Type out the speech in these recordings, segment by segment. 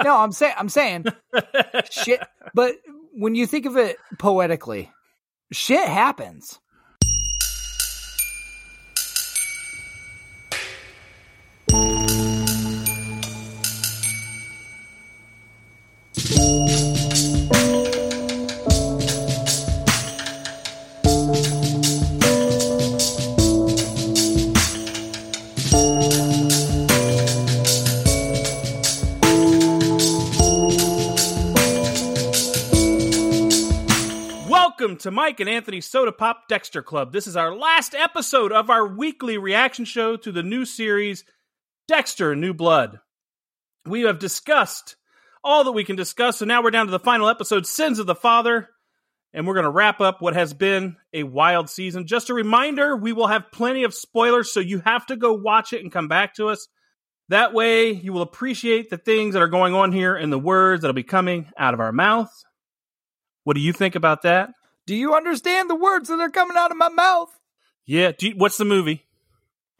no, I'm saying I'm saying shit. But when you think of it poetically, shit happens. To Mike and Anthony's Soda Pop Dexter Club. This is our last episode of our weekly reaction show to the new series Dexter New Blood. We have discussed all that we can discuss, so now we're down to the final episode Sins of the Father, and we're going to wrap up what has been a wild season. Just a reminder, we will have plenty of spoilers, so you have to go watch it and come back to us. That way, you will appreciate the things that are going on here and the words that'll be coming out of our mouth. What do you think about that? Do you understand the words that are coming out of my mouth? Yeah. Do you, what's the movie?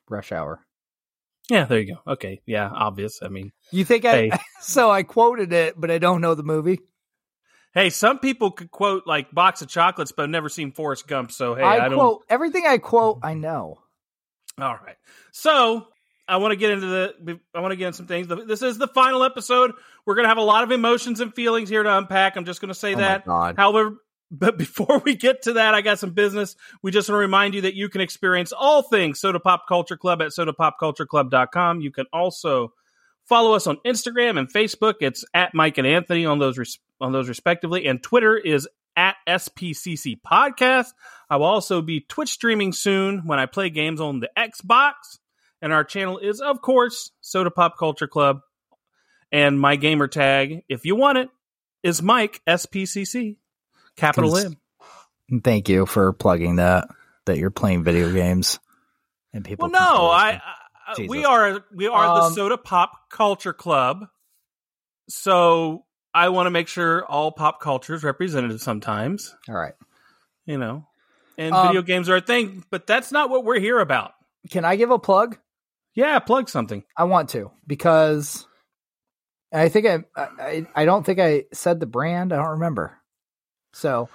Rush Hour. Yeah, there you go. Okay. Yeah, obvious. I mean, You think I? So I quoted it, but I don't know the movie. hey, some people could quote like box of chocolates, but I've never seen Forrest Gump. So hey, I, I, don't. quote everything I quote. I know. All right. So I want to get into the. I want to get into some things. This is the final episode. We're going to have a lot of emotions and feelings here to unpack. I'm just going to say Oh that. God. However, but before we get to that, I got some business. We just want to remind you that you can experience all things Soda Pop Culture Club at sodapopcultureclub.com. You can also follow us on Instagram and Facebook. It's at Mike and Anthony on those res- on those respectively, and Twitter is at SPCC Podcast. I will also be Twitch streaming soon when I play games on the Xbox, and our channel is of course Soda Pop Culture Club. And my gamer tag, if you want it, is Mike SPCC. Capital M. Thank you for plugging that. That you're playing video games, and people. Well, no, I. I we are we are the Um, Soda Pop Culture Club. So I want to make sure all pop culture is represented sometimes, All right. you know. And Um, video games are a thing, but that's not what we're here about. Can I give a plug? Yeah, plug something. I want to because I think I, I I don't think I said the brand. I don't remember. So,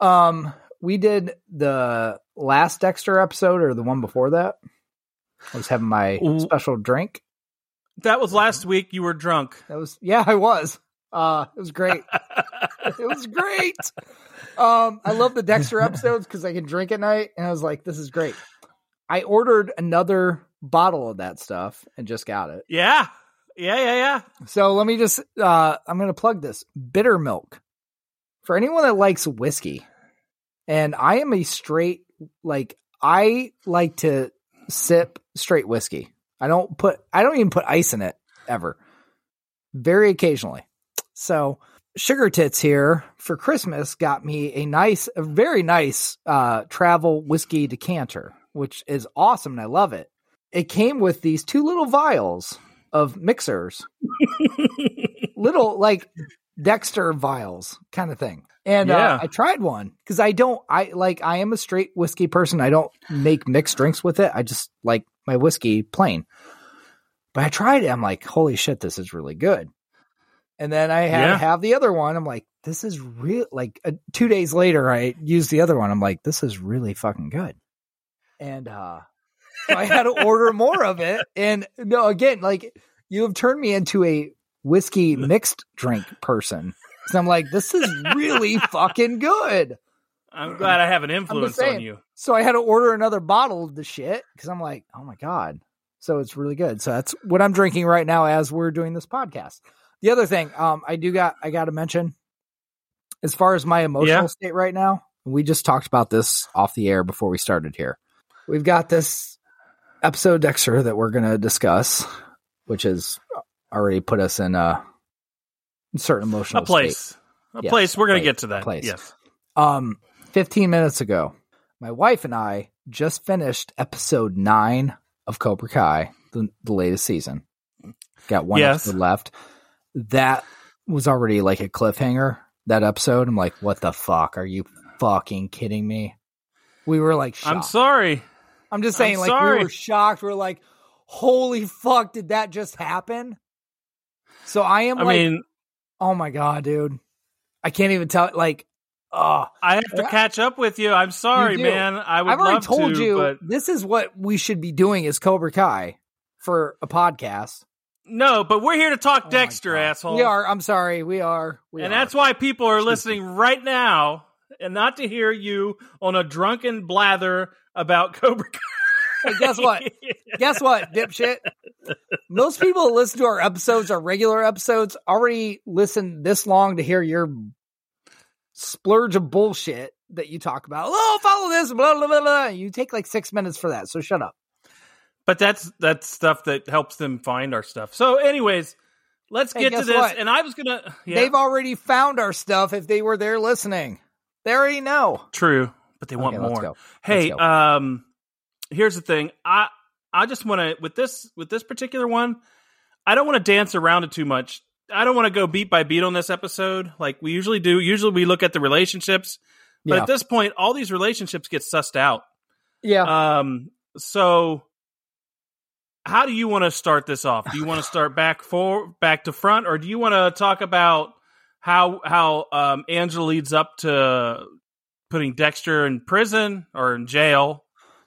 um, we did the last Dexter episode or the one before that. I was having my Ooh. special drink. That was last week. You were drunk. That was yeah, I was. Uh, it was great. it was great. Um, I love the Dexter episodes because I can drink at night, and I was like, this is great. I ordered another bottle of that stuff and just got it. yeah, yeah, yeah, yeah. So let me just uh I'm gonna plug this. Bittermilk. For anyone that likes whiskey. And I am a straight like I like to sip straight whiskey. I don't put I don't even put ice in it ever. Very occasionally. So Sugar Tits here for Christmas got me a nice a very nice uh travel whiskey decanter, which is awesome and I love it. It came with these two little vials of mixers little like Dexter vials kind of thing. And Yeah. uh, I tried one because I don't, I like, I am a straight whiskey person. I don't make mixed drinks with it. I just like my whiskey plain. But I tried it. I'm like, holy shit, this is really good. And then I had Yeah. to have the other one. I'm like, this is real. Like uh, two days later, I used the other one. I'm like, this is really fucking good. And uh, so I had to order more of it. And no, again, like you have turned me into a whiskey mixed drink person. So I'm like, this is really fucking good. I'm glad I have an influence on you. So I had to order another bottle of the shit because I'm like, oh my god. So it's really good. So that's what I'm drinking right now as we're doing this podcast. The other thing, um, I do got I got to mention, as far as my emotional Yeah. state right now, we just talked about this off the air before we started here. We've got this episode Dexter that we're going to discuss, which has already put us in a certain emotional A place. A Yes, place. We're going to place, get to that. place. Yes. um, 15 minutes ago, my wife and I just finished episode nine of Cobra Kai, the, the latest season. Got one Yes. episode left. That was already like a cliffhanger. That episode, I'm like, what the fuck? Are you fucking kidding me? We were like, shocked. I'm sorry. I'm just saying, I'm like, sorry. we were shocked. We're like, holy fuck, did that just happen? So I am I like, mean, oh my god, dude, I can't even tell. Like, oh, I have to catch up with you. I'm sorry, do. man. I would I've already love told to, you but this is what we should be doing as Cobra Kai for a podcast. no. But we're here to talk Oh Dexter, asshole. We are. I'm sorry. We are. We and are. that's why people are listening right now, and not to hear you on a drunken blather about Cobra Kai. Hey, guess what? Guess what, dipshit? Most people that listen to our episodes, our regular episodes, already listen this long to hear your splurge of bullshit that you talk about. Oh, follow this, blah blah blah. blah. You take like six minutes for that, so shut up. But that's that's stuff that helps them find our stuff. So, anyways, let's Hey, get to this. what? And I was gonna. Yeah, They've already found our stuff if they were there listening. They already know. true, but they want Okay, more. Hey, um, here's the thing. I I just want to with this with this particular one. I don't want to dance around it too much. I don't want to go beat by beat on this episode like we usually do. Usually we look at the relationships, but Yeah. at this point, all these relationships get sussed out. Yeah. Um, so how do you want to start this off? Do you want to start back for back to front, or do you want to talk about how how um, Angela leads up to putting Dexter in prison or in jail?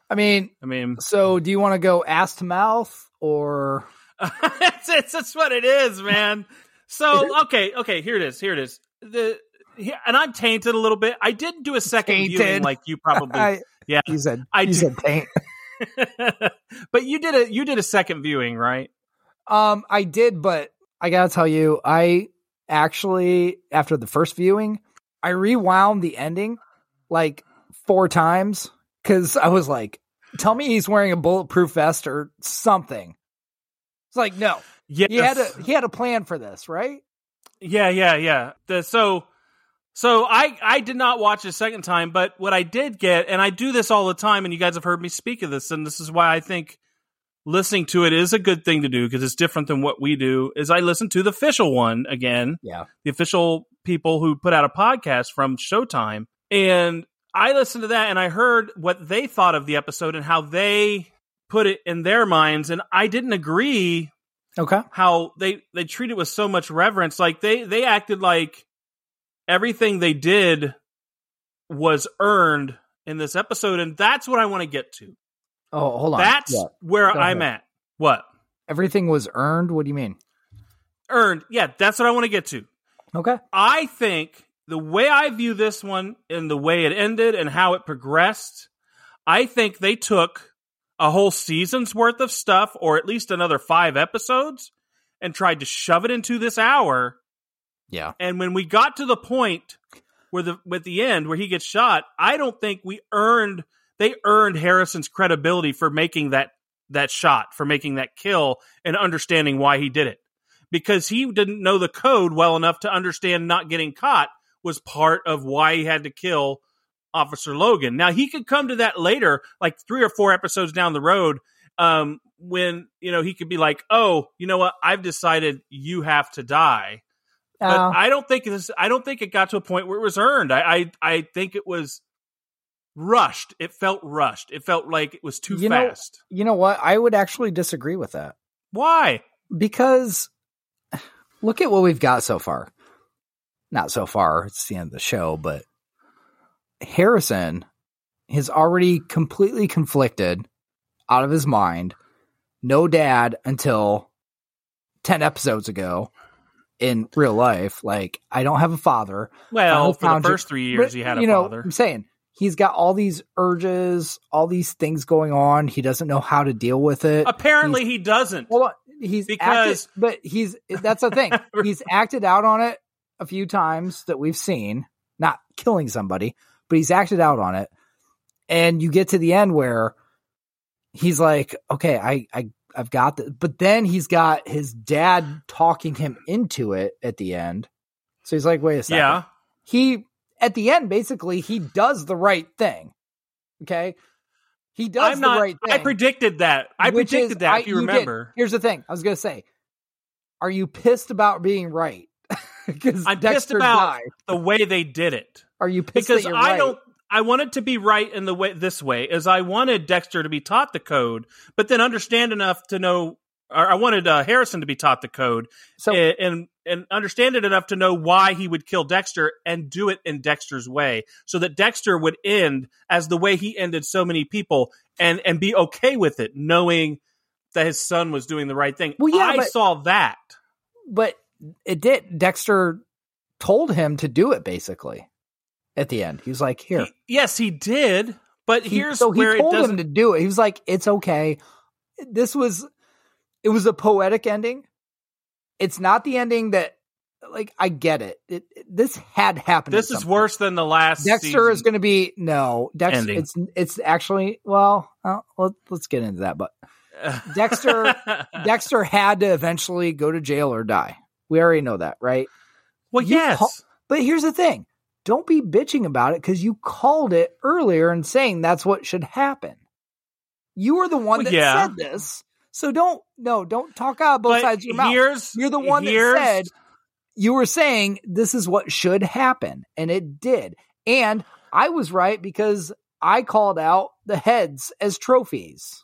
I mean, I mean, so do you want to go ass to mouth or that's, it's, that's what it is, man. So okay, okay, here it is. Here it is. The and I'm tainted a little bit. I didn't do a second viewing like you probably. I, yeah, you said I you said paint. but you did a you did a second viewing, right? Um, I did, but I gotta tell you, I actually after the first viewing, I rewound the ending like four times because I was like, "Tell me he's wearing a bulletproof vest or something." It's like, no, Yeah, he had a he had a plan for this, right? Yeah, yeah, yeah. The, so, so I I did not watch a second time, but what I did get, and I do this all the time, and you guys have heard me speak of this, and this is why I think listening to it is a good thing to do because it's different than what we do. Is I listen to the official one again, Yeah, the official people who put out a podcast from Showtime, and I listened to that, and I heard what they thought of the episode and how they put it in their minds, and I didn't agree okay, how they they treat it with so much reverence. Like they they acted like everything they did was earned in this episode, and that's what I want to get to. Oh, hold on. That's Yeah. where Go I'm ahead. at. What Everything was earned. What do you mean? earned? Yeah, that's what I want to get to. Okay. I think the way I view this one and the way it ended and how it progressed, I think they took a whole season's worth of stuff, or at least another five episodes, and tried to shove it into this hour Yeah. And when we got to the point where the with the end where he gets shot, I don't think we earned they earned Harrison's credibility for making that that shot, for making that kill and understanding why he did it. Because he didn't know the code well enough to understand not getting caught was part of why he had to kill Officer Logan. Now he could come to that later, like three or four episodes down the road, um, when you know he could be like, "Oh, you know what? I've decided you have to die." but Uh, I don't think this. I don't think it got to a point where it was earned. I, I, I think it was rushed. It felt rushed. It felt like it was too You know- fast. you know what? I would actually disagree with that. Why? because look at what we've got so far. Not so far, it's the end of the show, but Harrison is already completely conflicted out of his mind. No dad until 10 episodes ago in real life. Like, I don't have a father. Well, for the first three years, But, he had a you know, father. I'm saying he's got all these urges, all these things going on. He doesn't know how to deal with it. Apparently, he doesn't. On. He's Because- acted, but he's that's the thing. he's acted out on it a few times that we've seen, not killing somebody, but he's acted out on it. And you get to the end where he's like, "Okay, I I I've got this," but then he's got his dad talking him into it at the end. So he's like, "Wait a second. yeah, He at the end basically he does the right thing. Okay, he does I'm the not. right thing. I predicted that. I predicted is- that. I- if you did. remember, Here's the thing. I was gonna say, are you pissed about being right? Because I'm pissed about died. the way they did it. Are you pissed because I right? don't. I wanted to be right in the way this way, is I wanted Dexter to be taught the code, but then understand enough to know or I wanted uh, Harrison to be taught the code So and, and and understand it enough to know why he would kill Dexter and do it in Dexter's way, so that Dexter would end as the way he ended so many people, and and be okay with it, knowing that his son was doing the right thing. Well, yeah, I but- saw that. but it did. Dexter told him to do it basically. At the end, he was like, "Here." He- yes, he did, but He- here's so he where told him to do it. He was like, "It's okay." This was, it was a poetic ending. It's not the ending that, like, I get it. it, it- this had happened. This is worse than the last. Dexter is going to be no. Dexter. Ending. It's it's actually well. Uh, let, let's get into that. But Dexter- Dexter had to eventually go to jail or die. We already know that, right? well, you yes. call- But here's the thing. Don't be bitching about it because you called it earlier and saying that's what should happen. You were the one Well, that yeah. said this. So don't no, don't talk out both but sides of your mouth. You're the one that said you were saying this is what should happen, and it did. And I was right because I called out the heads as trophies.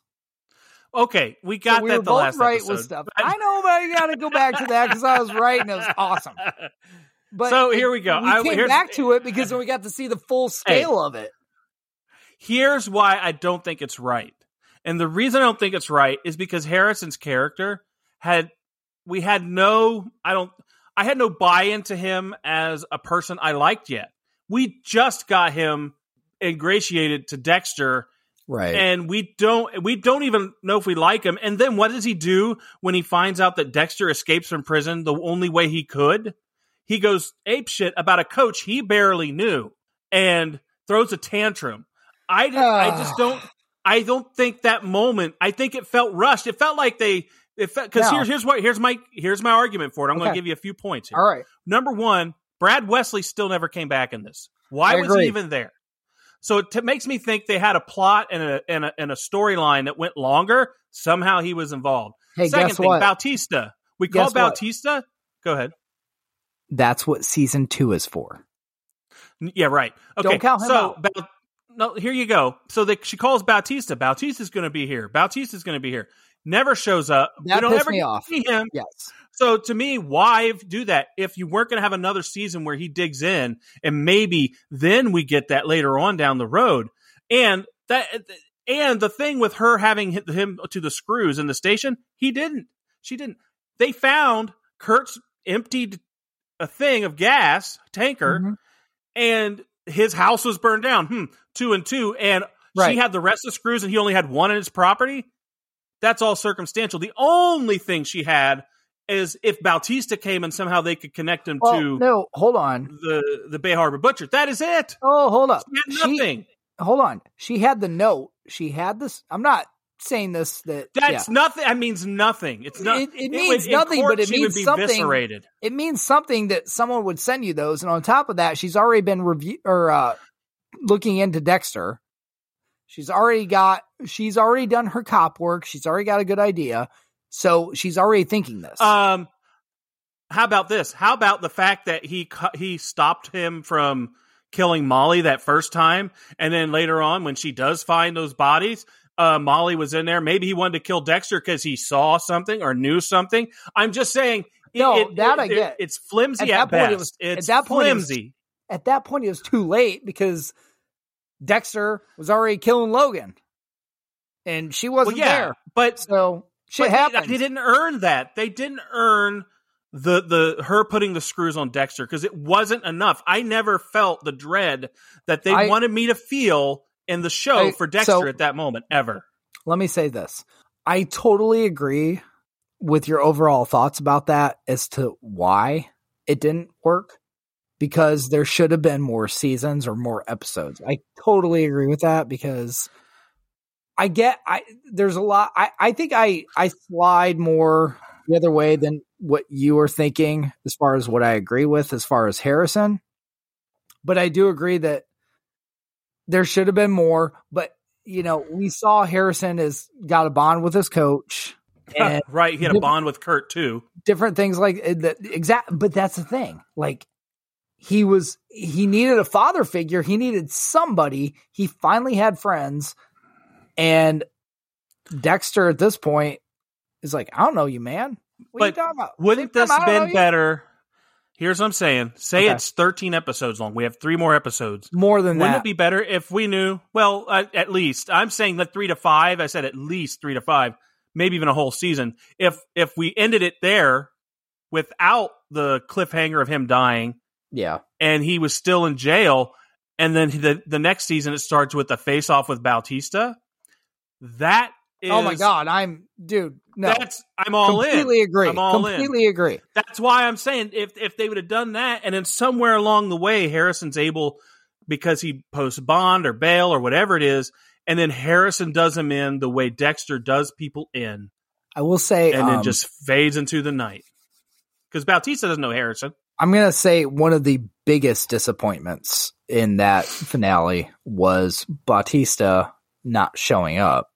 Okay, we So got we that the both last right episode. with stuff. I know, but I got to go back to that because I was right and it was awesome. But So here we go. We I- came back to it because then we got to see the full scale of it. Here's why I don't think it's right. And the reason I don't think it's right is because Harrison's character had we had no I don't I had no buy into him as a person I liked yet. We just got him ingratiated to Dexter Right. and we don't we don't even know if we like him. And then what does he do when he finds out that Dexter escapes from prison the only way he could? He goes ape shit about a coach he barely knew and throws a tantrum. I I ah. just don't I don't think that moment. I think it felt rushed. It felt like they it because No. here's here's what here's my here's my argument for it. I'm going to give you a few points here. All right. Number one, Brad Wesley still never came back in this. Why was he even there? So it t- makes me think they had a plot and a and a, and a storyline that went longer. Somehow he was involved. Hey, Second guess thing, what? Bautista. We Guess call what? Bautista. Go ahead. That's what season two is for. Yeah, right. Okay. Don't count him so out. Bau- no, here you go. So they, she calls Bautista. Bautista's going to be here. Bautista's going to be here. Never shows up. That we don't ever me off. see him. Yes. So to me, why do that? If you weren't going to have another season where he digs in, and maybe then we get that later on down the road, and that and the thing with her having hit him to the screws in the station, he didn't. She didn't. They found Kurt's emptied a thing of gas tanker, Mhm. and his house was burned down. Hmm, two and two, and Right. she had the rest of the screws, and he only had one in his property. That's all circumstantial. The only thing she had is if Bautista came and somehow they could connect him Well, to no, hold on. the the Bay Harbor Butcher. That is it. Oh, hold up. Had She- nothing. hold on. She had the note. She had this. I'm not saying this that That's yeah. nothing. That means nothing. It's not. It- it would- means in nothing, court, but it means would something. eviscerated. it means something that someone would send you those. And on top of that, she's already been review or uh, looking into Dexter. She's already got. She's already done her cop work. She's already got a good idea. So she's already thinking this. Um, how about this? How about the fact that he he stopped him from killing Molly that first time, and then later on when she does find those bodies, uh, Molly was in there. Maybe he wanted to kill Dexter because he saw something or knew something. I'm just saying. it- No, it- that I it- get. It's flimsy At at, that point, best. it was- at it's that point, it was- flimsy. At that point, it was too late because Dexter was already killing Logan, and she wasn't yeah, there. but So shit But they- They, didn't earn that. They didn't earn the the her putting the screws on Dexter because it wasn't enough. I never felt the dread that they I- wanted me to feel in the show I- for Dexter so- at that moment ever. let me say this. I totally agree with your overall thoughts about that as to why it didn't work because there should have been more seasons or more episodes. I totally agree with that because I get I there's a lot I I think I I slide more the other way than what you are thinking as far as what I agree with as far as Harrison. But I do agree that there should have been more, but you know, we saw Harrison has got a bond with his coach right, he had a bond with Kurt too. different things like uh, that. Exact, but that's the thing. Like he was, he needed a father figure. He needed somebody. He finally had friends, and Dexter at this point is like, I don't know you, man. What are you But talking about? Wouldn't this time, I don't know been better? Here's what I'm saying. Say Okay. it's 13 episodes long. We have three more episodes. More than that. Wouldn't that. it be better if we knew? Well, uh, at least I'm saying that three to five. I said at least three to five, maybe even a whole season. If if we ended it there without the cliffhanger of him dying yeah. and he was still in jail, and then the the next season it starts with the face off with Bautista. That is oh my god, I'm dude. No, That's I'm all in. completely agree. I'm all in. completely agree. That's why I'm saying if if they would have done that, and then somewhere along the way, Harrison's able because he posts bond or bail or whatever it is, and then Harrison does him in the way Dexter does people in, I will say, and um, then just fades into the night. Because Bautista doesn't know Harrison. I'm gonna say one of the biggest disappointments in that finale was Bautista not showing up,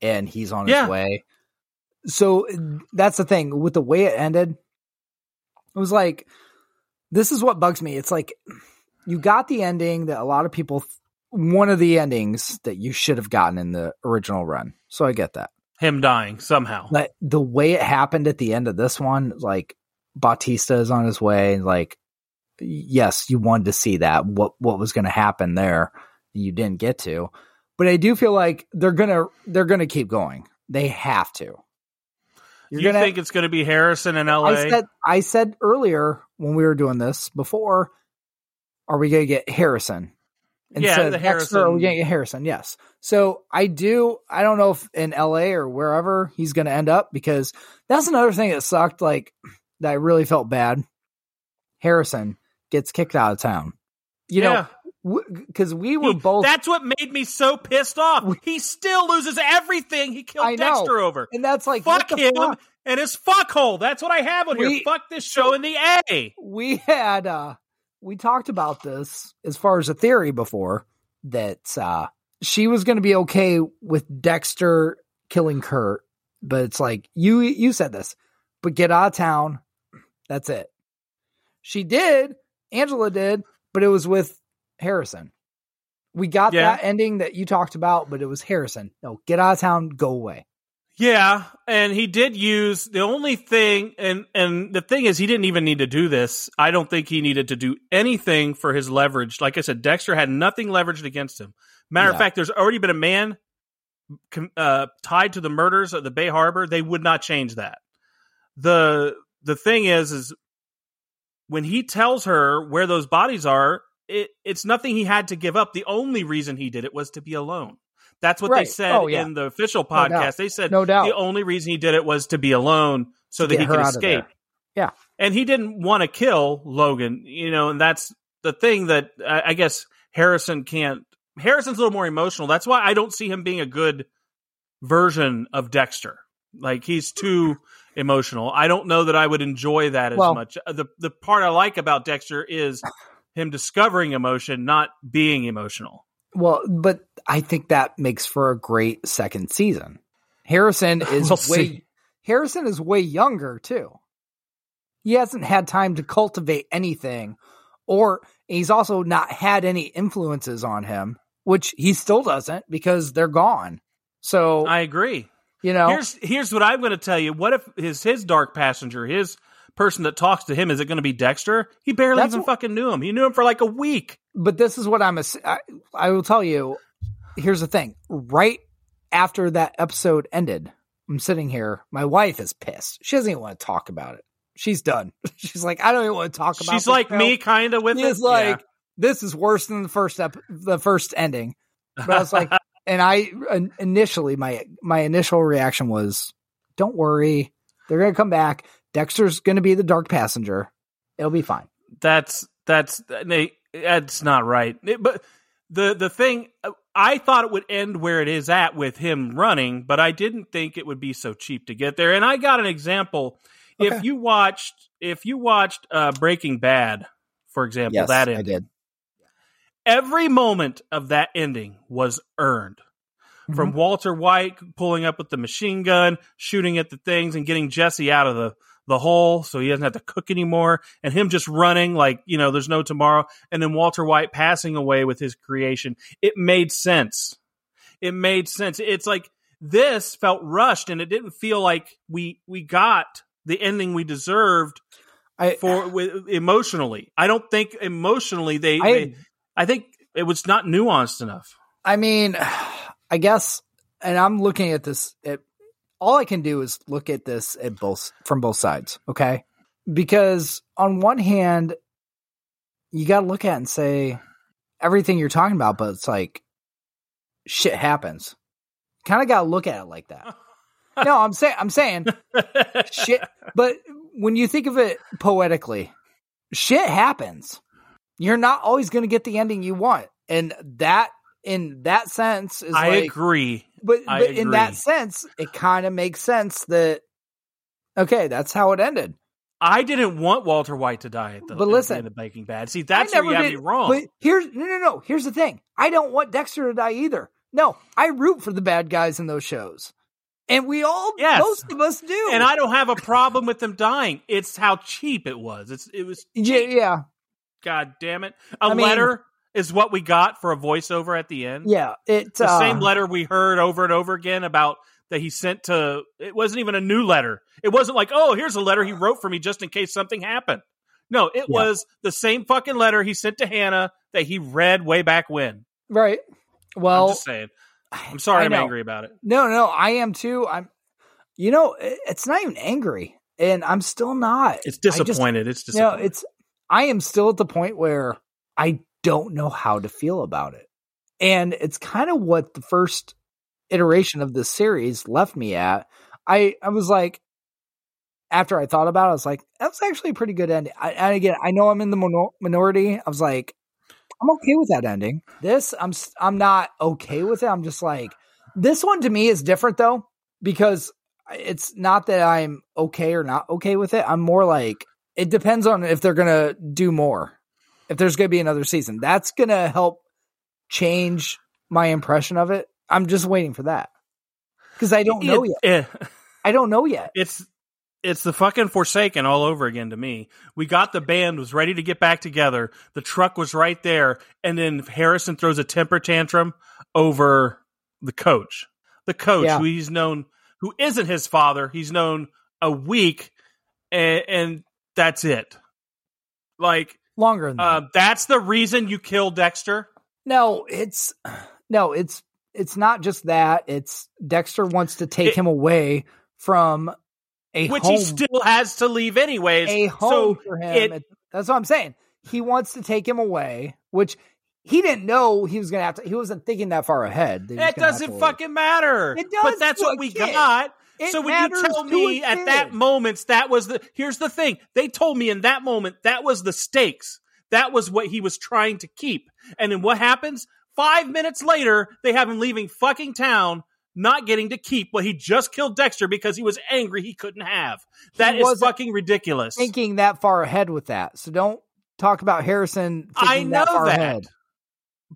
and he's on Yeah. his way. So that's the thing with the way it ended. It was like, this is what bugs me. It's like you got the ending that a lot of people, one of the endings that you should have gotten in the original run. So I get that. Him dying somehow. But the way it happened at the end of this one, like Bautista is on his way, like yes, you wanted to see that what what was going to happen there, you didn't get to. But I do feel like they're gonna they're gonna keep going. They have to. You're you gonna think it's going to be Harrison in L.A.? I said I said earlier when we were doing this before, are we gonna get Harrison? Yeah, the Dexter, Are we Harrison- gonna get Harrison? Yes. So I do. I don't know if in L.A. or wherever he's gonna end up because that's another thing that sucked. Like that, I really felt bad. Harrison gets kicked out of town. You yeah. know, because we were He- both, That's what made me so pissed off. He still loses everything he killed. Dexter over. and that's like fuck him fuck? and his fuckhole. That's what I have on here. Fuck this show in the A. we had uh we talked about this as far as a theory before that uh she was going to be okay with Dexter killing Kurt but it's like you you said this but get out of town that's it she did Angela did but it was with Harrison we got Yeah. that ending that you talked about but it was Harrison no get out of town go away Yeah, and he did use the only thing, and and the thing is, he didn't even need to do this. I don't think he needed to do anything for his leverage. Like I said, Dexter had nothing leveraged against him. Matter of fact, there's already been a man uh, tied to the murders of the Bay Harbor. They would not change that. the The thing is, is when he tells her where those bodies are, it, it's nothing he had to give up. The only reason he did it was to be alone. That's what they said Oh, yeah. in the official No podcast. they said no doubt the only reason he did it was to be alone so To that he could out of there. escape. Yeah. And he didn't want to kill Logan, you know, and that's the thing that I, I guess Harrison can't. Harrison's a little more emotional. That's why I don't see him being a good version of Dexter. Like he's too emotional. I don't know that I would enjoy that as Well- much. The the part I like about Dexter is him discovering emotion, not being emotional. Well, but I think that makes for a great second season. Harrison is We'll way see. Harrison is way younger too. He hasn't had time to cultivate anything, or he's also not had any influences on him, which he still doesn't because they're gone. So I agree. You know, Here's here's what I'm going to tell you. What if his his dark passenger, his person that talks to him, is it going to be Dexter? He barely That's even wh- fucking knew him. He knew him for like a week. but this is what I'm. I, I will tell you. Here's the thing. Right after that episode ended, I'm sitting here. My wife is pissed. She doesn't even want to talk about it. She's done. She's like, I don't even want to talk about. It. She's like show. me, kind of with She's it. like, this is worse than the first ep- the first ending. But I was like, and I initially my my initial reaction was, don't worry, they're gonna come back. Dexter's gonna be the dark passenger. It'll be fine. that's that's that's not right. But the the thing, I thought it would end where it is at with him running, but I didn't think it would be so cheap to get there. And I got an example. If you watched, if you watched uh, Breaking Bad, for example, that ending, did. Every moment of that ending was earned. Mm-hmm. From Walter White pulling up with the machine gun, shooting at the things, and getting Jesse out of the the hole so he doesn't have to cook anymore, and him just running like you know there's no tomorrow, and then Walter White passing away with his creation. It made sense. It made sense. It's like This felt rushed, and it didn't feel like we we got the ending we deserved I for with, emotionally. I don't think emotionally they, I- they. I think it was not nuanced enough. I mean, I guess, and I'm looking at this. At, all I can do is look at this at both from both sides, okay? Because on one hand, you got to look at and say everything you're talking about, but it's like shit happens. Kind of got to look at it like that. no, I'm saying, I'm saying shit. But when you think of it poetically, shit happens. You're not always going to get the ending you want, and that, in that sense, is I like, agree. but, I but in that sense, it kind of makes sense that okay, that's how it ended. I didn't want Walter White to die at the, But at the listen, end of Breaking Bad. See, that's where you have me wrong. But here's no, no, no. Here's the thing. I don't want Dexter to die either. No, I root for the bad guys in those shows, and we all, Yes. most of us do. and I don't have a problem with them dying. It's how cheap it was. It's it was. yeah, yeah, God damn it! A I mean- letter is what we got for a voiceover at the end. yeah. It's the uh, same letter we heard over and over again about that he sent to. It wasn't even a new letter. It wasn't like, oh, here's a letter he wrote for me just in case something happened. No, it Yeah. was the same fucking letter he sent to Hannah that he read way back when. right. Well, I'm just saying. I'm sorry, I'm angry about it. No, no, I am too. I'm. You know, it's not even angry, and I'm still not. It's I just- disappointed. it's No, disappointed. it's I am still at the point where I don't know how to feel about it. And it's kind of what the first iteration of this series left me at. I I was like after I thought about it, I was like, that was actually a pretty good ending. I, and again, I know I'm in the minor- minority. I was like, I'm okay with that ending. This, I'm I'm not okay with it. I'm just like, this one to me is different though because it's not that I'm okay or not okay with it. I'm more like it depends on if they're gonna do more. If there's gonna be another season, that's gonna help change my impression of it. I'm just waiting for that because I don't know It- yet. eh, I don't know yet. it's it's the fucking Forsaken all over again to me. We got the band was ready to get back together. The truck was right there, and then Harrison throws a temper tantrum over the coach. The coach, Yeah. who he's known, who isn't his father, he's known a week, and, and that's it. Like Longer than that. uh, that's the reason you kill Dexter. No, it's no, it's it's not just that. It's Dexter wants to take It- him away from a which home, he still has to leave anyways. a home so for him. it- that's what I'm saying. He wants to take him away, which he didn't know he was going to have to. He wasn't thinking that far ahead. that It doesn't fucking matter. It But does that's what we kid. got. It so when you tell me at that moment that was the here's the thing. They told me in that moment that was the stakes. That was what he was trying to keep. And then what happens? Five minutes later, they have him leaving fucking town, not getting to keep what he just killed Dexter because he was angry he couldn't have. That is fucking ridiculous. thinking that far ahead with that. So don't talk about Harrison. Thinking I know that, far that. ahead.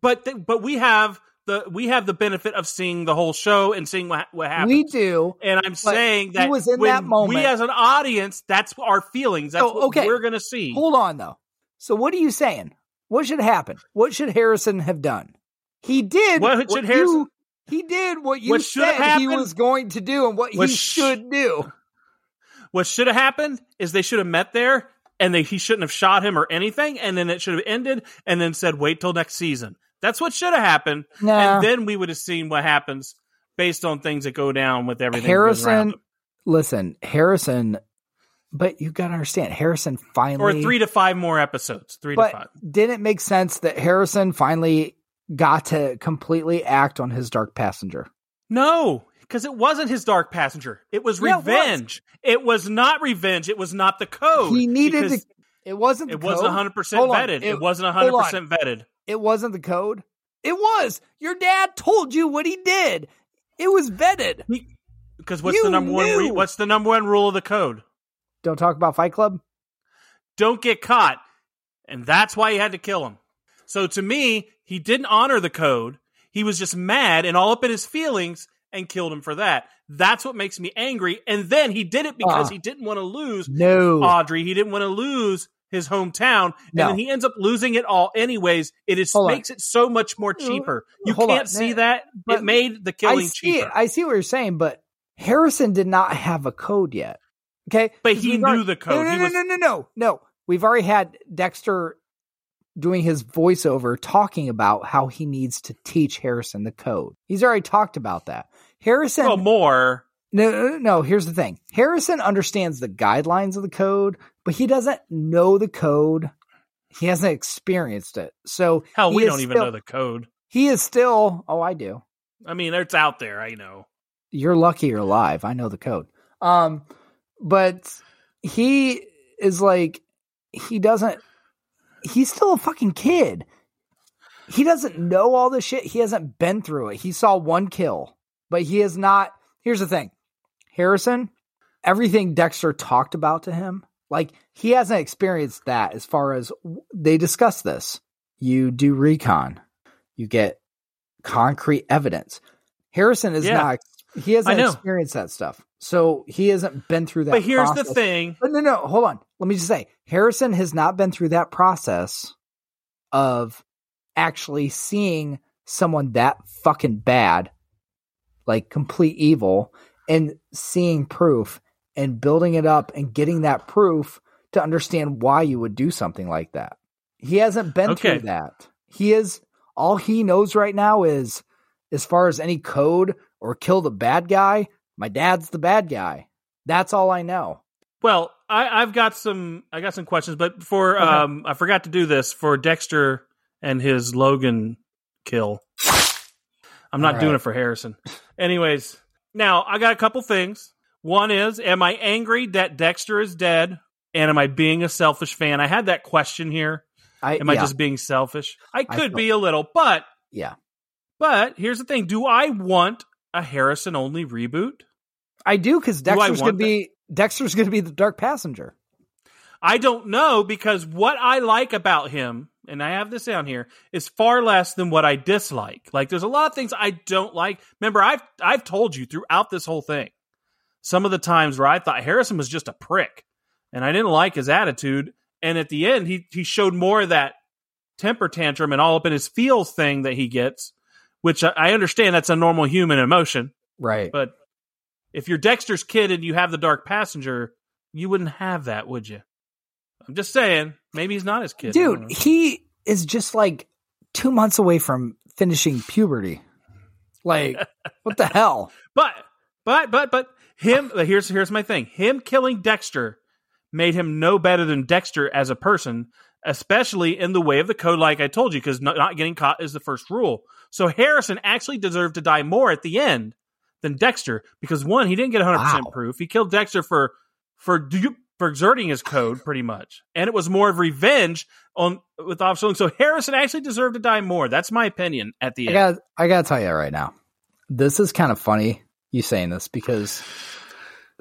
But th- but we have the we have the benefit of seeing the whole show and seeing what what happens. We do. And I'm saying that was in that moment. we as an audience, that's our feelings. That's Oh, what okay. we're gonna see. Hold on though. So what are you saying? What should happen? What should Harrison have done? He did What should you- Harrison- he did what you What said he was going to do and what, What he sh- should do. What should have happened is they should have met there and they he shouldn't have shot him or anything, and then it should have ended and then said, wait till next season. That's what should have happened. Nah. And then we would have seen what happens based on things that go down with everything. that goes around Harrison listen, Harrison but you gotta understand, Harrison finally. Or three to five more episodes. Three to five. didn't it make sense that Harrison finally got to completely act on his dark passenger? No, because it wasn't his dark passenger. It was Yeah, it was. revenge. It was not revenge. It was not the code. he needed to it wasn't the code. It wasn't 100 percent vetted. It, It- wasn't 100 percent vetted. It wasn't the code. It was. Your dad told you what he did. It was vetted. Because what's You the number one? Re- what's the number one rule of the code? Don't talk about Fight Club. Don't get caught, and that's why he had to kill him. So to me, he didn't honor the code. He was just mad and all up in his feelings and killed him for that. That's what makes me angry. And then he did it because Uh. he didn't want to lose No. Audrey. He didn't want to lose his hometown, and No. then he ends up losing it all anyways. It is Hold on. makes it so much more cheaper. You Hold can't on. see that. but it made the I killing see cheaper. I see what you're saying, but Harrison did not have a code yet. Okay, but he we've knew already- the code. No, no, no, was- no, no, no, no. We've already had Dexter doing his voiceover talking about how he needs to teach Harrison the code. He's already talked about that. Harrison well, more. No, no, no, no. Here's the thing. Harrison understands the guidelines of the code, but he doesn't know the code. He hasn't experienced it. So Hell, we don't even still- know the code. He is still. Oh, I do. I mean, it's out there. I know. You're lucky you're alive. I know the code. Um, but he is like he doesn't. He's still a fucking kid. He doesn't know all this shit. He hasn't been through it. He saw one kill, but he is not. Here's the thing, Harrison. Everything Dexter talked about to him, like he hasn't experienced that. As far as they discuss this, you do recon, you get concrete evidence. Harrison is Yeah. not. He hasn't experienced that stuff, so he hasn't been through that. But here's the thing. But no, no, hold on. Let me just say, Harrison has not been through that process of actually seeing someone that fucking bad, like complete evil, and seeing proof and building it up and getting that proof to understand why you would do something like that. He hasn't been Okay. through that. He is all he knows right now is as far as any code or kill the bad guy, my dad's the bad guy. That's all I know. Well, I, I've got some. I got some questions, but for Okay. um, I forgot to do this for Dexter and his Logan kill. I'm not All doing it for Harrison. Anyways, now I got a couple things. One is, am I angry that Dexter is dead? And am I being a selfish fan? I had that question here. I Am I just being selfish? I could feel- be a little, but yeah. but here's the thing: Do I want a Harrison only reboot? I do because Dexter's want gonna be Dexter's gonna be the dark passenger. I don't know because what I like about him, and I have this down here, is far less than what I dislike. Like there's a lot of things I don't like. Remember, I've I've told you throughout this whole thing some of the times where I thought Harrison was just a prick, and I didn't like his attitude. And at the end, he he showed more of that temper tantrum and all up in his feels thing that he gets, which I, I understand that's a normal human emotion. Right. But if you're Dexter's kid and you have the dark passenger, you wouldn't have that, would you? I'm just saying. Maybe he's not his kid. Dude, he is just like two months away from finishing puberty. Like, what the hell? But but but but him. Here's here's my thing. Him killing Dexter made him no better than Dexter as a person, especially in the way of the code. Like I told you, because not, not getting caught is the first rule. So Harrison actually deserved to die more at the end than Dexter because one, he didn't get 100 percent Wow. proof. He killed Dexter for for for exerting his code, pretty much, and it was more of revenge on with Officer. So Harrison actually deserved to die more. That's my opinion. At the I end, got I gotta tell you right now. This is kind of funny you saying this because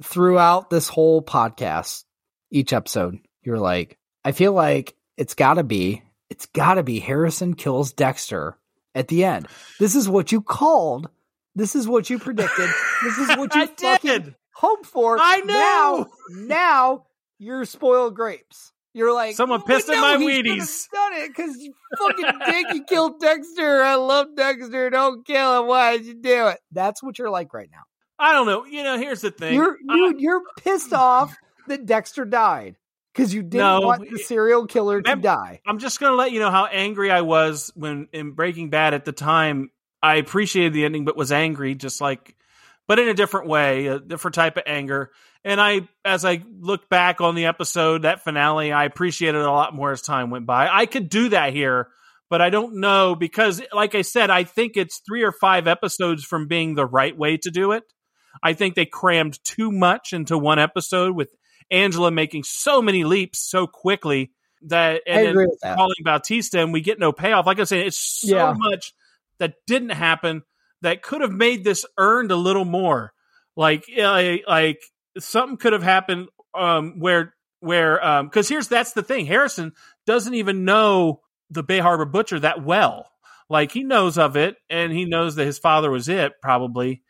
throughout this whole podcast, each episode, you're like, I feel like it's gotta be, it's gotta be Harrison kills Dexter at the end. This is what you called. This is what you predicted. This is what you fucking did. hoped for. I know. Now, now you're spoiled grapes. You're like Someone pissed in my Wheaties." Done it because you fucking dick. You killed Dexter. I love Dexter. Don't kill him. Why did you do it? That's what you're like right now. I don't know. You know, here's the thing. You're I- you, you're pissed off that Dexter died because you didn't No, want the serial killer to Mem- die. I'm just going to let you know how angry I was when in Breaking Bad at the time. I appreciated the ending, but was angry, just like, but in a different way, a different type of anger. And I, as I look back on the episode, that finale, I appreciated it a lot more as time went by. I could do that here, but I don't know because, like I said, I think it's three or five episodes from being the right way to do it. I think they crammed too much into one episode with Angela making so many leaps so quickly that and then that. calling Bautista and we get no payoff. Like I said, it's so Yeah. much that didn't happen that could have made this earned a little more. Like uh, like something could have happened um where where um because here's that's the thing. Harrison doesn't even know the Bay Harbor Butcher that well. Like he knows of it and he knows that his father was it probably.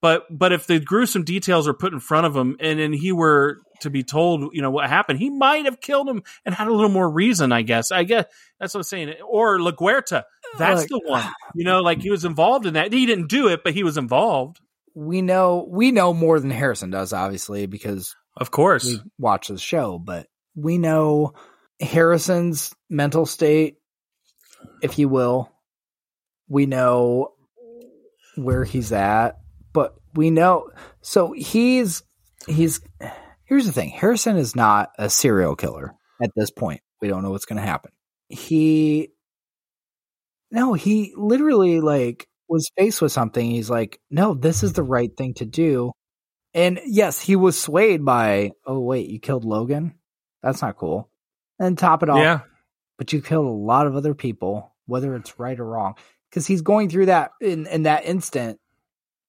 But but if the gruesome details are put in front of him, and then he were to be told, you know, what happened, he might have killed him and had a little more reason. I guess. I guess that's what I'm saying. Or LaGuerta, that's Like- the one. You know, like he was involved in that. He didn't do it, but he was involved. We know we know more than Harrison does, obviously, because Of course. we watch the show, but we know Harrison's mental state, if you will. We know where he's at, but we know so he's he's here's the thing. Harrison is not a serial killer at this point. We don't know what's going to happen. He no, he literally like was faced with something. He's like, "No, this is the mm-hmm. right thing to do." And yes, he was swayed by, "Oh wait, you killed Logan? That's not cool." And top it off, yeah. but you killed a lot of other people, whether it's right or wrong. Because he's going through that in in that instant.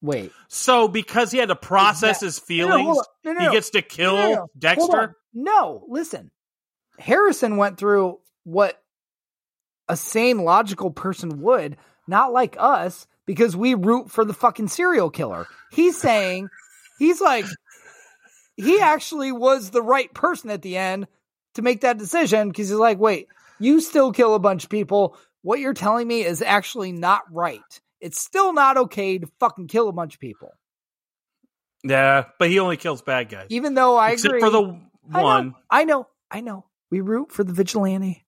Wait, So because he had to process that- his No, no, feelings. No, no, he gets to kill. Dexter. No, listen. Harrison went through what a sane, logical person would, not like us, because we root for the fucking serial killer. He's saying, he's like, he actually was the right person at the end to make that decision because he's like, wait, you still kill a bunch of people. What you're telling me is actually not right. It's still not okay to fucking kill a bunch of people. Yeah, but he only kills bad guys. Even though I Except agree. for the I know, one. I know, I know. We root for the vigilante.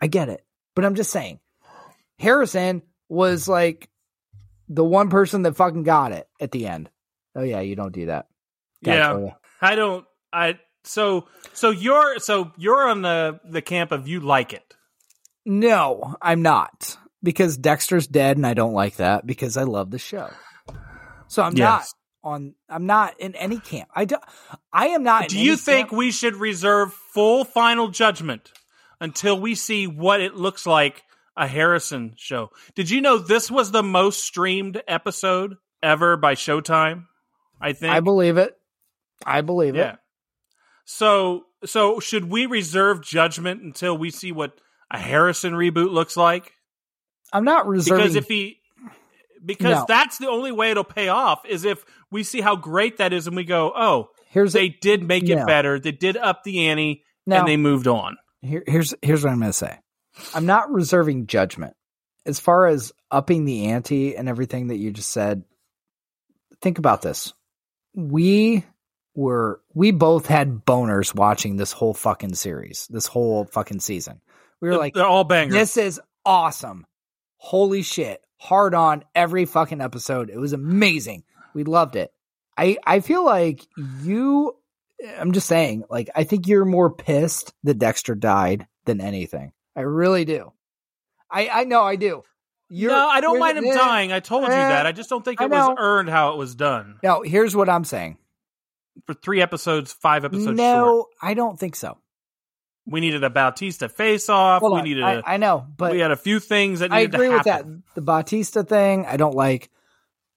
I get it. But I'm just saying, Harrison was like the one person that fucking got it at the end. Oh yeah, you don't do that. Gotta Yeah. I don't. I so so you're so you're on the the camp of you like it. No, I'm not. Because Dexter's dead and I don't like that because I love the show. So I'm not on I'm not in any camp. I do, I am not Do you think camp. we should reserve full final judgment until we see what it looks like a Harrison show? Did you know this was the most streamed episode ever by Showtime? I think. I believe it. I believe yeah. it. So so should we reserve judgment until we see what a Harrison reboot looks like? I'm not reserving because if he because No. that's the only way it'll pay off is if we see how great that is and we go oh here's they did make it better they did up the ante now, and they moved on Here, here's here's what I'm going to say. I'm not reserving judgment as far as upping the ante and everything that you just said. Think about this. We were we both had boners watching this whole fucking series, this whole fucking season. We were like, they're all bangers this is awesome. Holy shit. Hard on every fucking episode. It was amazing. We loved it. I I feel like you I'm just saying, like I think you're more pissed that Dexter died than anything. I really do. I I know I do. You're, no i don't mind him eh, dying i told you eh, that i just don't think it was earned how it was done No, here's what I'm saying. for three episodes five episodes no, short I don't think so. we needed a Batista face off we needed I, a I know, but we had a few things that I agree with that. The Batista thing, I don't like.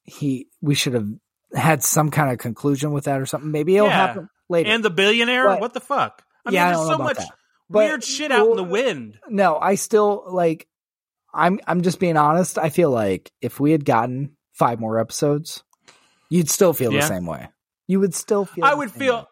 He, we should have had some kind of conclusion with that or something. Maybe it'll Yeah. happen later. and the billionaire But- what the fuck i yeah, mean there's so much that. But- weird shit out in the wind no, I still like. I'm, I'm just being honest. I feel like if we had gotten five more episodes, you'd still feel Yeah. the same way. You would still feel. i would feel way.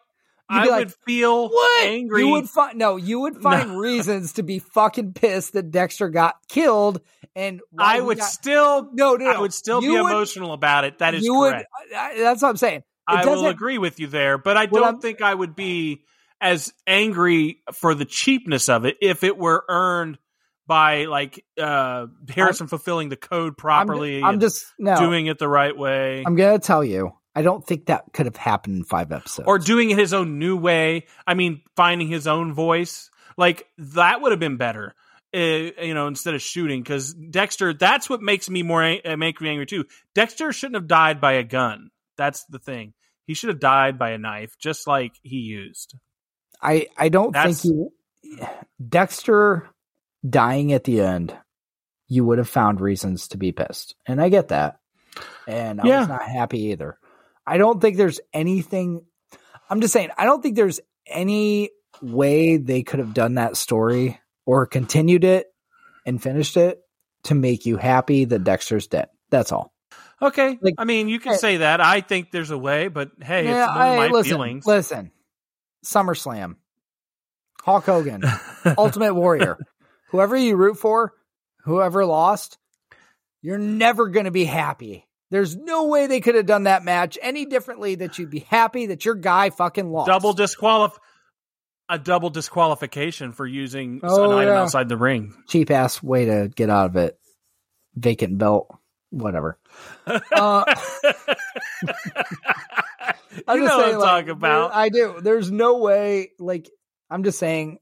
You'd i be would feel What? angry You would find no. You would find reasons to be fucking pissed that Dexter got killed, and I would got- still, no, no, no. I would still You be would- emotional about it. That is you correct. would. I, that's what I'm saying. It I will agree with you there, but I don't think I would be as angry for the cheapness of it if it were earned by like uh Harrison fulfilling the code I'm, properly, I'm and just no. doing it the right way, I'm gonna tell you. I don't think that could have happened in five episodes. or doing it his own new way. I mean, finding his own voice, like that would have been better. Uh, you know, instead of shooting, because Dexter, that's what makes me more uh, make me angry too. Dexter shouldn't have died by a gun. That's the thing. He should have died by a knife, just like he used. I I don't That's- think you Dexter dying at the end. You would have found reasons to be pissed, and I get that. And I Yeah. was not happy either. I don't think there's anything. I'm just saying. I don't think there's any way they could have done that story or continued it and finished it to make you happy that Dexter's dead. That's all. Okay, Like, I mean, you can hey- say that. I think there's a way, but hey, Yeah, it's I- my listen, feelings. listen. SummerSlam, Hulk Hogan, Ultimate Warrior, whoever you root for, whoever lost, you're never going to be happy. There's no way they could have done that match any differently that you'd be happy that your guy fucking lost. double disqualif a double disqualification for using Oh, an item yeah. outside the ring. cheap ass way to get out of it. Vacant belt, whatever. Uh, I'm you know what I'm like, talking about. I do. There's no way. Like I'm just saying,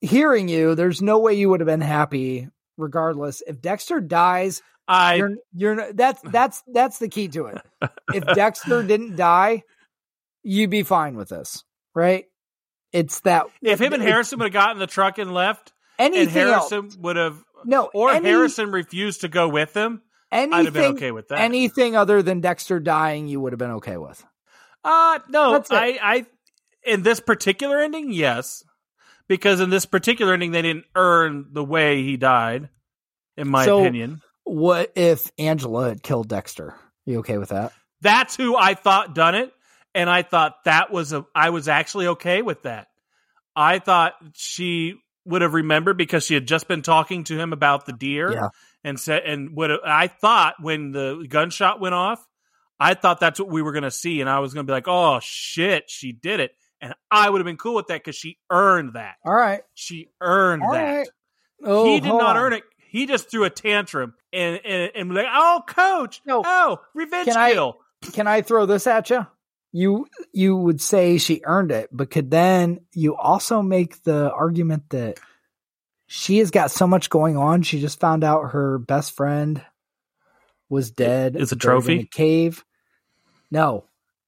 hearing you, there's no way you would have been happy regardless. If Dexter dies, I you're you're that's that's that's the key to it. If Dexter didn't die, you'd be fine with this, right? It's that if him and Harrison would have gotten the truck and left, anything and Harrison else, would have, no, or any- Harrison refused to go with him, anything, I'd have been okay with that. Anything other than Dexter dying, you would have been okay with. Uh no. I I in this particular ending, yes. Because in this particular ending they didn't earn the way he died, in my So- opinion. What if Angela had killed Dexter? You okay with that? That's who I thought done it, and I thought that was a I was actually okay with that. I thought she would have remembered because she had just been talking to him about the deer Yeah. and said and what I thought when the gunshot went off, I thought that's what we were going to see and I was going to be like, "Oh shit, she did it." And I would have been cool with that cuz she earned that. All right. She earned All that. right. Oh, he did not on. earn it. He just threw a tantrum and and, and like, "Oh, coach. No. Oh, revenge Can I- kill." Can I throw this at you? You you would say she earned it, but could then you also make the argument that she has got so much going on. She just found out her best friend was dead. Is a trophy? in a cave? No,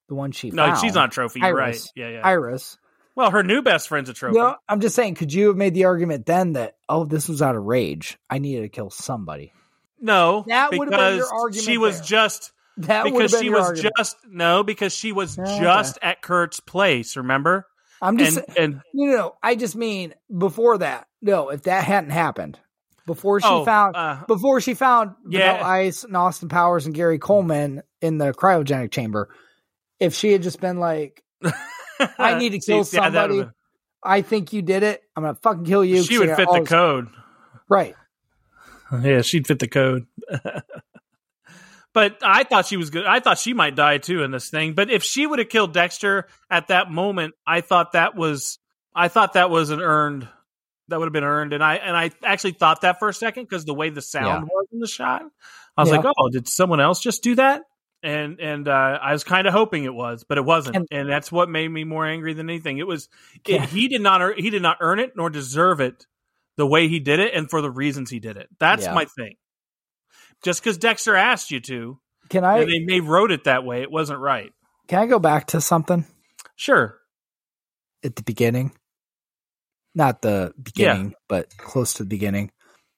the one she No, found. she's not a trophy. You're right. Yeah, yeah. Iris. well, her new best friend's a trophy. No, I'm just saying. Could you have made the argument then that oh, this was out of rage? I needed to kill somebody. no, That would've been your argument she was there. just That because been she was argument. just no because she was just at Kurt's place. Remember? I'm just And and No, no, no. I just mean before that. No, if that hadn't happened, before she oh, found, uh, before she found Yeah. Vanilla Ice and Austin Powers and Gary Coleman in the cryogenic chamber, if she had just been like, I need to See, kill yeah, somebody, I think you did it. I'm gonna fucking kill you. she would fit the this-" code. Right. Yeah, she'd fit the code. but I thought she was good. I thought she might die too in this thing. But if she would have killed Dexter at that moment, I thought that was I thought that was an earned that would have been earned. And I and I actually thought that for a second because the way the sound was in the shot. I was Yeah. like, oh, did someone else just do that? And and uh, I was kind of hoping it was, but it wasn't, and, And- that's what made me more angry than anything. It was it, he did not earn, he did not earn it nor deserve it the way he did it and for the reasons he did it. That's Yeah. my thing. Just because Dexter asked you to, Can I and they may wrote it that way, it wasn't right. can I go back to something Sure. at the beginning? Not the beginning, but close to the beginning.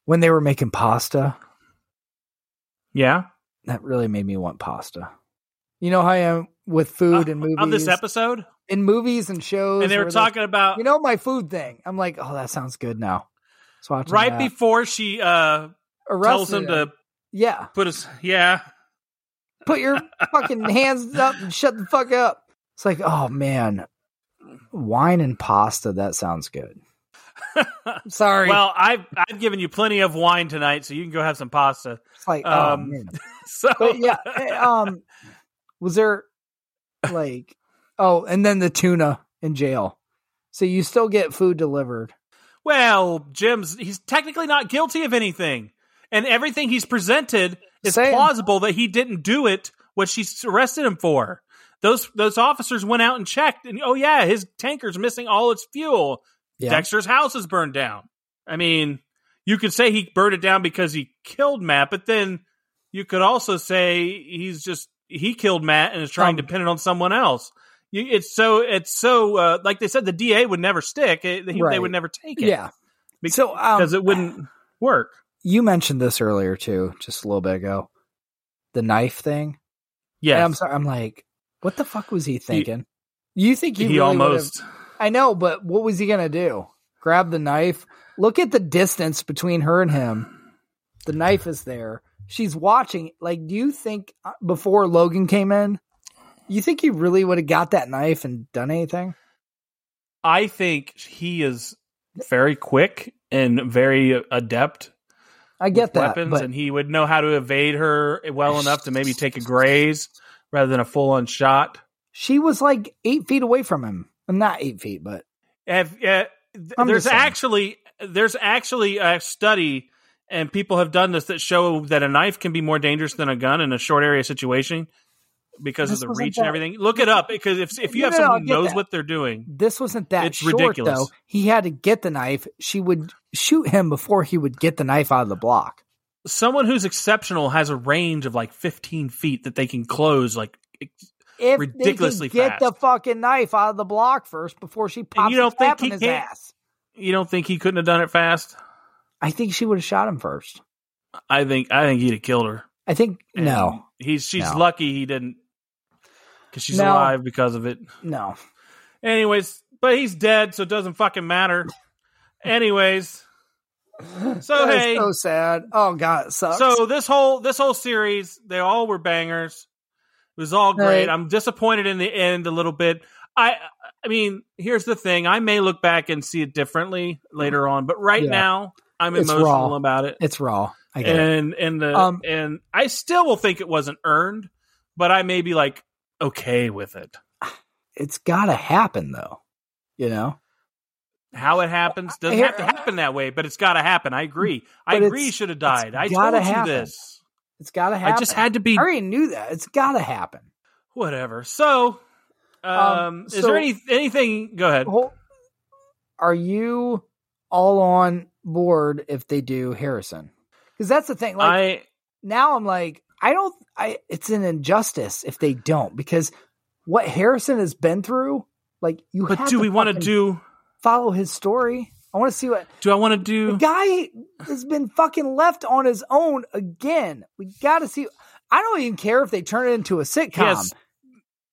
When they were making pasta, Yeah. That really made me want pasta. You know how I am with food and movies. On Uh, this episode, in movies and shows. and they were talking about you know, my food thing. I'm like, oh, that sounds good now. So right that. before she uh tells him to yeah, put his yeah. put your fucking hands up and shut the fuck up. It's like, oh man, wine and pasta. That sounds good. Sorry. well, I've I've given you plenty of wine tonight, so you can go have some pasta. it's like, oh um, man. So But yeah, eh, um, was there like, oh, and then the tuna in jail. So you still get food delivered. well, Jim's he's technically not guilty of anything, and everything he's presented is Same. plausible that he didn't do it. What she arrested him for. Those those officers went out and checked, and oh yeah, his tanker's missing all its fuel. Yeah. Dexter's house is burned down. I mean, you could say he burned it down because he killed Matt, but then you could also say he's just he killed Matt and is trying to Um, pin it on someone else. You, it's so it's so uh, like they said the DA would never stick. It, he- They would never take it. Yeah. Bec- So um, because it wouldn't work. you mentioned this earlier too, just a little bit ago. The knife thing. Yeah, I'm sorry. I'm like, what the fuck was he thinking? you think he, he, really would've- almost. I know, but what was he gonna do? Grab the knife? Look at the distance between her and him. The knife is there. she's watching. Like, do you think uh, before Logan came in, you think he really would have got that knife and done anything? I think he is very quick and very adept I get with that, weapons, but and he would know how to evade her well enough to maybe take a graze rather than a full on shot. she was like eight feet away from him. Not eight feet, but Have, uh, th- there's actually there's actually a study, and people have done this that show that a knife can be more dangerous than a gun in a short area situation because This of the reach and everything. Look it up because if if you No, have no, someone who knows that. what they're doing, this wasn't that It's short ridiculous. though. He had to get the knife. She would shoot him before he would get the knife out of the block. someone who's exceptional has a range of like 15 feet that they can close like If Ridiculously they could get fast. the fucking knife out of the block first before she pops you don't think he in his can't- ass. you don't think he couldn't have done it fast I think she would have shot him first. i think i think he'd have killed her I think And no, he's she's No. lucky he didn't because she's No. alive because of it no. anyways but he's dead so it doesn't fucking matter anyways so hey so sad. Oh god, it sucks. so this whole this whole series they all were bangers it was all great Right. i'm disappointed in the end a little bit i i mean here's the thing i may look back and see it differently later on but right Yeah. now i'm It's emotional raw. about it it's raw. I get it. and and the Um, and i still will think it wasn't earned but i may be like okay with it It's got to happen though. You know, how it happens doesn't have to happen that way but it's got to happen i agree i agree should have died i told you happen. this it's got to happen. i just had to be I already knew that. It's got to happen. whatever so um, Um, is so- there any anything go ahead Are you all on board if they do Harrison? Because that's the thing. Like i now, I'm like, I don't. I it's an injustice if they don't because what Harrison has been through. Like you, but have do we want to do follow his story? I want to see what do i want to do? the guy has been fucking left on his own again. We got to see. I don't even care if they turn it into a he sitcom. has,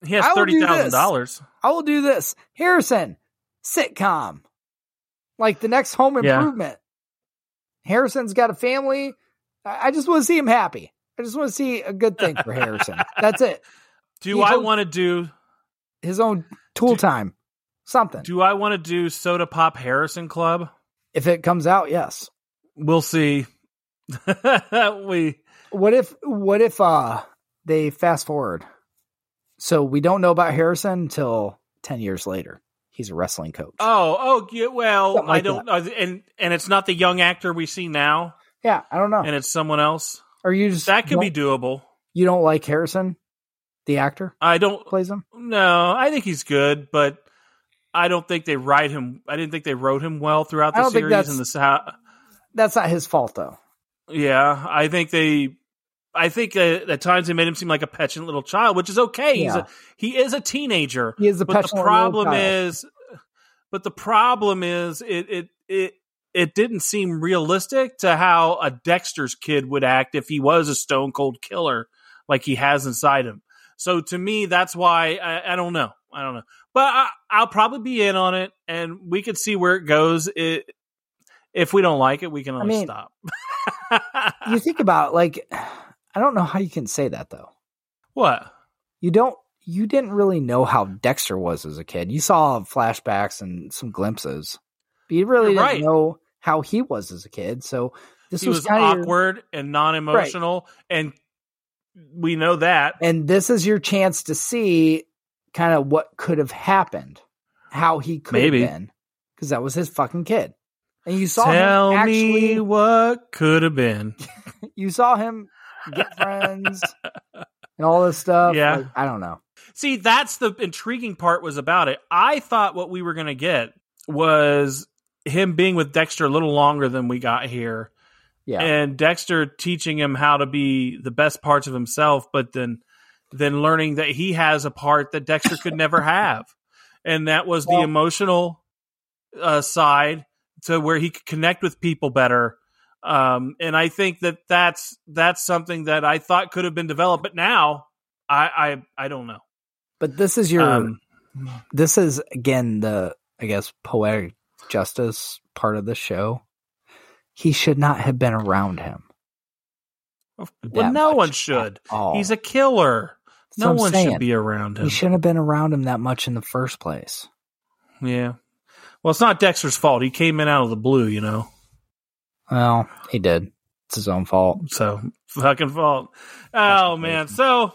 he has I will do this. $30000 I will do this. Harrison, sitcom. Like the next home Yeah. improvement. Harrison's got a family. I just want to see him happy. I just want to see a good thing for Harrison. That's it. do He i want to do His own tool time. Something. do i want to do soda pop harrison club if it comes out, yes. we'll see we What if what if uh they fast forward? So we don't know about Harrison until 10 years later. He's a wrestling coach. Oh, oh, yeah, well, Something I don't, and and it's not the young actor we see now, yeah, I don't know. and it's someone else. Or you just That could be doable. You don't like Harrison, the actor I don't. plays him? No, I think he's good, but I don't think they write him. I didn't think they wrote him well throughout the series. And the That's not his fault though. yeah, I think they. I think uh, at times they made him seem like a petulant little child, which is okay. He's a he is a teenager. He is a but the problem child. is but the problem is it it it it didn't seem realistic to how a Dexter's kid would act if he was a stone cold killer like he has inside him. So to me, that's why I, I don't know. I don't know, but I, I'll probably be in on it, and we could see where it goes. It, if we don't like it, we can always mean, stop. you think about like I don't know how you can say that though. what? You don't you didn't really know how Dexter was as a kid. You saw flashbacks and some glimpses. But you really You're didn't right. know how he was as a kid. So this was, was, kind of awkward and non-emotional, and we know that. and this is your chance to see kind of what could have happened, how he could Maybe. have been, because that was his fucking kid. And you saw Tell him actually, me what could have been. you saw him get friends and all this stuff. Yeah. Like, I don't know. See, that's the intriguing part was about it. I thought what we were going to get was him being with Dexter a little longer than we got here. Yeah. And Dexter teaching him how to be the best parts of himself, but then then learning that he has a part that Dexter could never have. And that was the Well- emotional uh, side to where he could connect with people better. Um, and I think that that's that's something that I thought could have been developed, but now I I, I don't know. but this is your Um, this is again the I guess poetic justice part of the show. He should not have been around him. Well, no much one should. He's a killer. No one saying. should be around him. He shouldn't have been around him that much in the first place. Yeah. Well, it's not Dexter's fault. He came in out of the blue, you know. Well, he did. It's his own fault. So fucking fault. Oh man. So,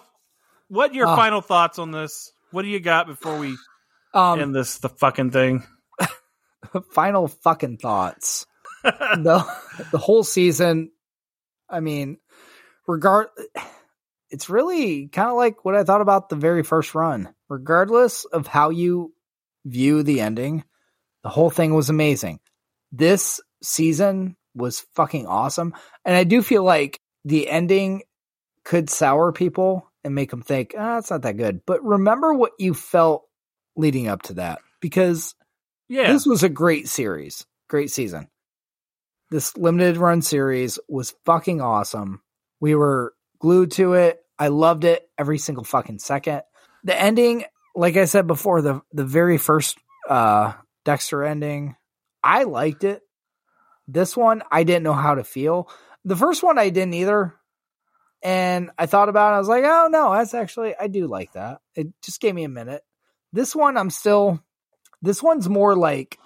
what your Ah. final thoughts on this? What do you got before we Um, end this the fucking thing? final fucking thoughts. the the whole season. I mean, regard. It's really kind of like what I thought about the very first run. Regardless of how you view the ending, the whole thing was amazing. This season was fucking awesome, and I do feel like the ending could sour people and make them think, "Ah, it's not that good." But remember what you felt leading up to that, because Yeah. this was a great series, great season. This limited run series was fucking awesome. We were glued to it. I loved it every single fucking second. The ending, like I said before, the the very first uh Dexter ending, I liked it. This one, I didn't know how to feel. The first one, I didn't either. And I thought about it. I was like, oh no, that's actually, I do like that. It just gave me a minute. This one, I'm still, this one's more like,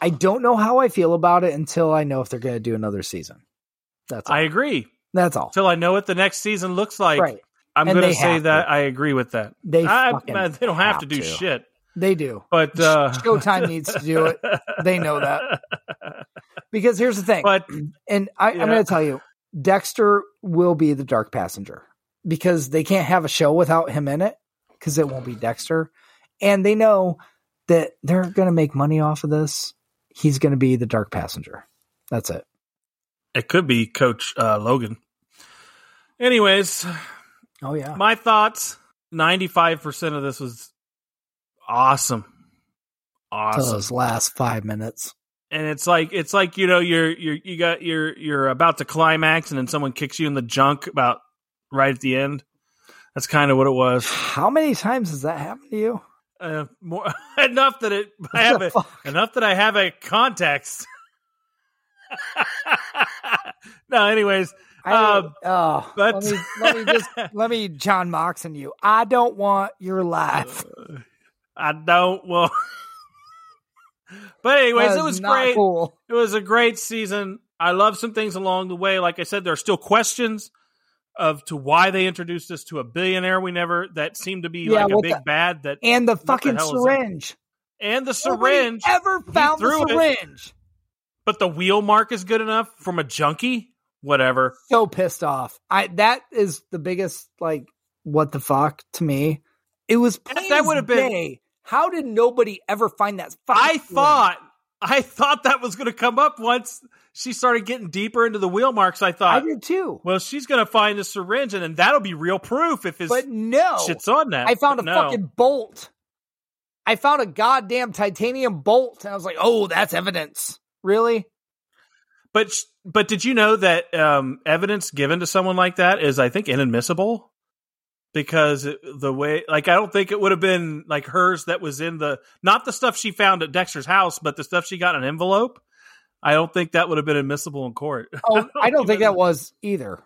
I don't know how I feel about it until I know if they're going to do another season. That's all. I agree. That's all. Till I know what the next season looks like, right. I'm going to say that to. I agree with that. They I, man, they don't have, have to do to. shit. They do. But uh, Showtime needs to do it. They know that. Because here's the thing. But and I, Yeah. I'm going to tell you, Dexter will be the Dark Passenger because they can't have a show without him in it because it won't be Dexter. And they know that they're going to make money off of this. He's going to be the Dark Passenger. That's it. it could be Coach uh, Logan. Anyways, Oh, yeah. my thoughts 95% of this was awesome. Awesome. those last five minutes. and it's like it's like you know you're you're you got you're you're about to climax and then someone kicks you in the junk about right at the end that's kind of what it was How many times has that happened to you? uh, more enough that it i have it enough that i have a context no anyways I, Um, oh, but- let me let me just let me John Moxon you. I don't want your life. i don't well but anyways it was great Cool. It was a great season. I love some things along the way. Like I said, there are still questions of to why they introduced us to a billionaire we never that seemed to be Yeah, like a big the- bad that And the the fucking that? syringe. and the Nobody syringe, ever found the it. syringe. but the wheel mark is good enough from a junkie. Whatever. So pissed off. I that is the biggest like what the fuck to me. It was that would've been- day. How did nobody ever find that? I thought I thought that was going to come up once she started getting deeper into the wheel marks. I thought I did too, well, she's going to find the syringe, and then that'll be real proof if his but no. shit's on that. I found But a no. fucking bolt. I found a goddamn titanium bolt, and I was like, "Oh, that's evidence." Really? But but did you know that um, evidence given to someone like that is, I think, inadmissible because the way, like, I don't think it would have been like hers that was in the not the stuff she found at Dexter's house, but the stuff she got in an envelope. I don't think that would have been admissible in court. Oh, I don't think that was either.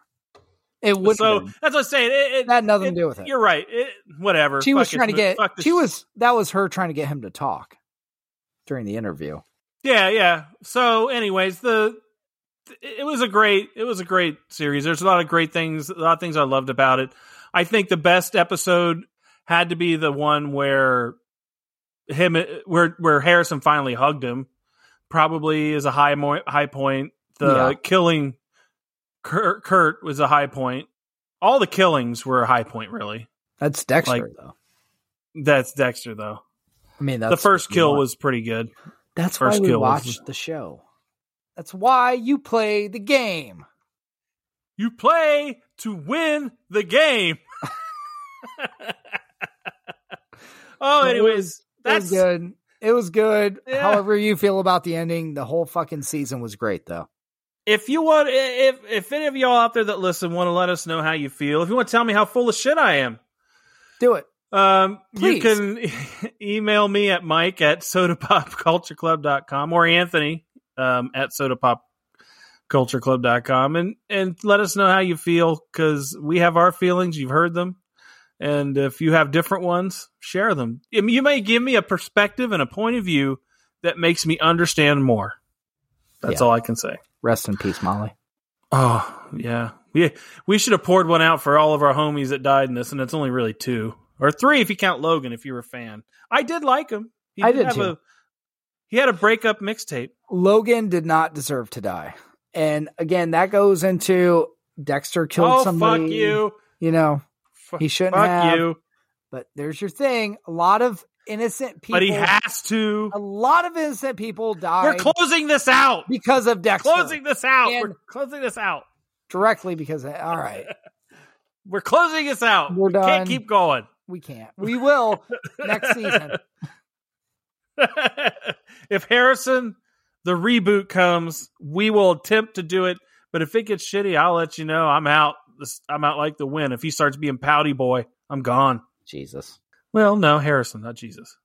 It would. so have that's what I'm saying. It, it, that had nothing it- to do with it. You're right. It, whatever. She was Fuck it. trying to get. She was. That was her trying to get him to talk during the interview. Yeah, yeah. So, anyways, the it was a great it was a great series. There's a lot of great things, a lot of things I loved about it. I think the best episode had to be the one where him where where Harrison finally hugged him. Probably is a high mo- high point. The Yeah. killing Kurt, Kurt was a high point. All the killings were a high point, really. That's Dexter, Like, though. That's Dexter, though. I mean, that's the first kill was pretty good. That's first why we kill was- watched the show. That's why you play the game. You play to win the game. oh, It anyways, was- it that's was good. It was good. Yeah. However you feel about the ending, the whole fucking season was great, though. if you want, if if any of y'all out there that listen want to let us know how you feel, if you want to tell me how full of shit I am, Do it. um, you can email me at Mike at sodapopcultureclub.com or Anthony um, at sodapop cultureclub.com and and let us know how you feel because we have our feelings. You've heard them. And if you have different ones share them. You may give me a perspective and a point of view that makes me understand more. That's Yeah. all i can say. Rest in peace, Molly. oh yeah. We we should have poured one out for all of our homies that died in this and it's only really two. Or three if you count logan if you're a fan. I did like him. He I did have too. a he had a breakup mixtape Logan did not deserve to die. And again, that goes into Dexter killed oh somebody. fuck you You know, F- He shouldn't fuck have. you but there's your thing. A lot of innocent people. but he has to a lot of innocent people die. We're closing this out. because of Dexter. Closing this out. And- We're closing this out. directly because of, all right, We're closing this out. We're We Can't done. keep going. we can't. We will next season. if Harrison, the reboot comes, we will attempt to do it. But if it gets shitty, I'll let you know. I'm out. I'm out like the wind. If he starts being pouty boy, I'm gone. Jesus. Well, no, Harrison, not Jesus.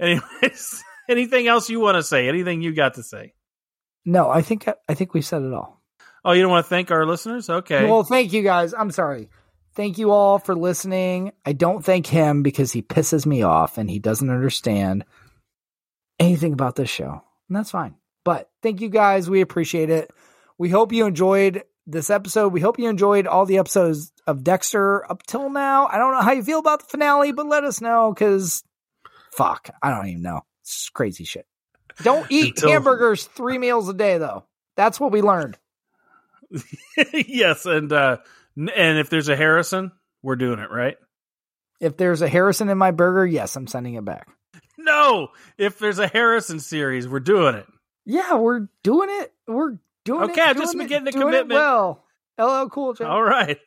Anyways, anything else you want to say? Anything you got to say? No, I think I think we said it all. Oh, you don't want to thank our listeners? Okay. Well, thank you guys. I'm sorry. Thank you all for listening. I don't thank him because he pisses me off and he doesn't understand anything about this show. And that's fine. But thank you guys. We appreciate it. We hope you enjoyed this episode. We hope you enjoyed all the episodes of Dexter up till now. I don't know how you feel about the finale, but let us know because fuck, I don't even know. It's crazy shit. Don't eat Until- hamburgers three meals a day, though. That's what we learned. yes, and uh and if there's a Harrison, we're doing it, right? If there's a Harrison in my burger, yes, I'm sending it back. No, if there's a Harrison series, we're doing it. Yeah, we're doing it. We're doing it. Okay, I've just been getting it commitment. well. LL Cool J. All right.